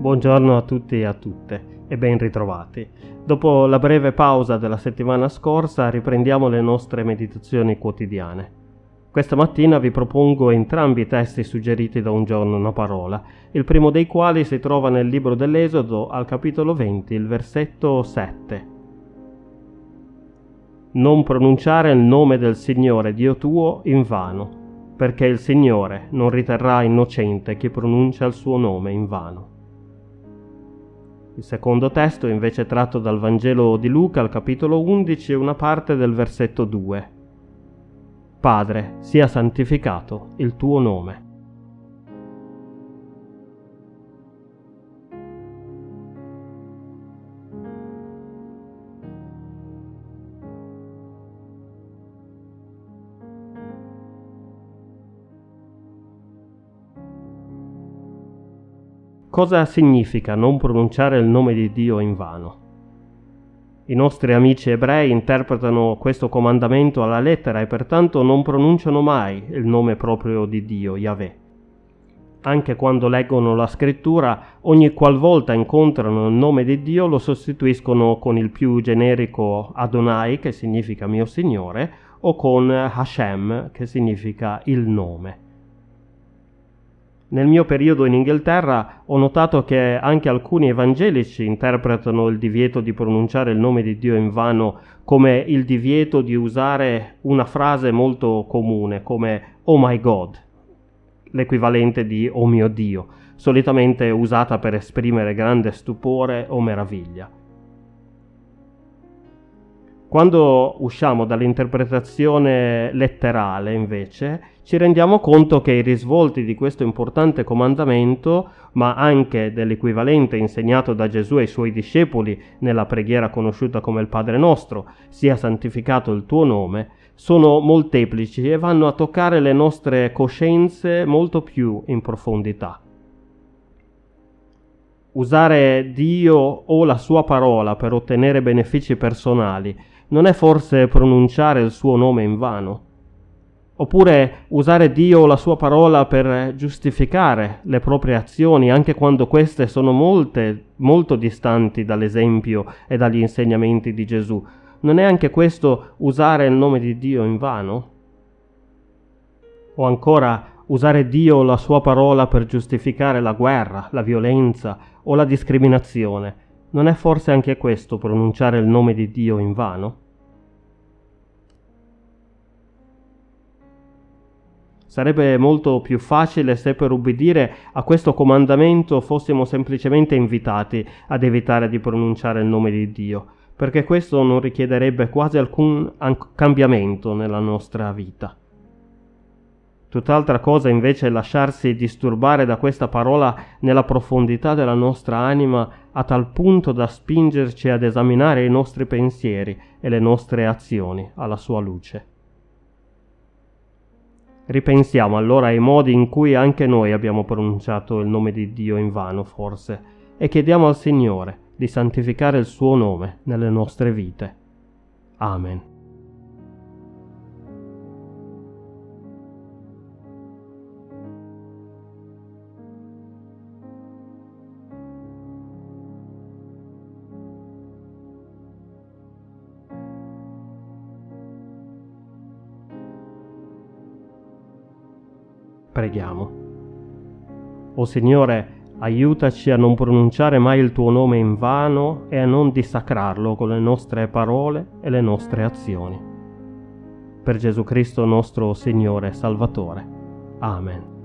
Buongiorno a tutti e a tutte e ben ritrovati. Dopo la breve pausa della settimana scorsa riprendiamo le nostre meditazioni quotidiane. Questa mattina vi propongo entrambi i testi suggeriti da un giorno una parola, il primo dei quali si trova nel libro dell'Esodo al capitolo 20, il versetto 7. Non pronunciare il nome del Signore Dio tuo in vano, perché il Signore non riterrà innocente chi pronuncia il suo nome in vano. Il secondo testo è invece tratto dal Vangelo di Luca al capitolo 11 e una parte del versetto 2. Padre, sia santificato il tuo nome. Cosa significa non pronunciare il nome di Dio in vano? I nostri amici ebrei interpretano questo comandamento alla lettera e pertanto non pronunciano mai il nome proprio di Dio, Yahweh. Anche quando leggono la scrittura, ogni qualvolta incontrano il nome di Dio lo sostituiscono con il più generico Adonai, che significa mio Signore, o con Hashem, che significa il nome. Nel mio periodo in Inghilterra ho notato che anche alcuni evangelici interpretano il divieto di pronunciare il nome di Dio in vano come il divieto di usare una frase molto comune come Oh my God, l'equivalente di Oh mio Dio, solitamente usata per esprimere grande stupore o meraviglia. Quando usciamo dall'interpretazione letterale, invece, ci rendiamo conto che i risvolti di questo importante comandamento, ma anche dell'equivalente insegnato da Gesù ai suoi discepoli nella preghiera conosciuta come il Padre nostro, sia santificato il tuo nome, sono molteplici e vanno a toccare le nostre coscienze molto più in profondità. Usare Dio o la sua parola per ottenere benefici personali non è forse pronunciare il suo nome in vano? Oppure usare Dio o la sua parola per giustificare le proprie azioni anche quando queste sono molte, molto distanti dall'esempio e dagli insegnamenti di Gesù. Non è anche questo usare il nome di Dio in vano? O ancora usare Dio o la sua parola per giustificare la guerra, la violenza o la discriminazione? Non è forse anche questo pronunciare il nome di Dio in vano? Sarebbe molto più facile se per ubbidire a questo comandamento fossimo semplicemente invitati ad evitare di pronunciare il nome di Dio, perché questo non richiederebbe quasi alcun cambiamento nella nostra vita. Tutt'altra cosa invece è lasciarsi disturbare da questa parola nella profondità della nostra anima a tal punto da spingerci ad esaminare i nostri pensieri e le nostre azioni alla sua luce. Ripensiamo allora ai modi in cui anche noi abbiamo pronunciato il nome di Dio in vano, forse, e chiediamo al Signore di santificare il suo nome nelle nostre vite. Amen. Preghiamo. O Signore, aiutaci a non pronunciare mai il tuo nome in vano e a non dissacrarlo con le nostre parole e le nostre azioni. Per Gesù Cristo nostro Signore e Salvatore. Amen.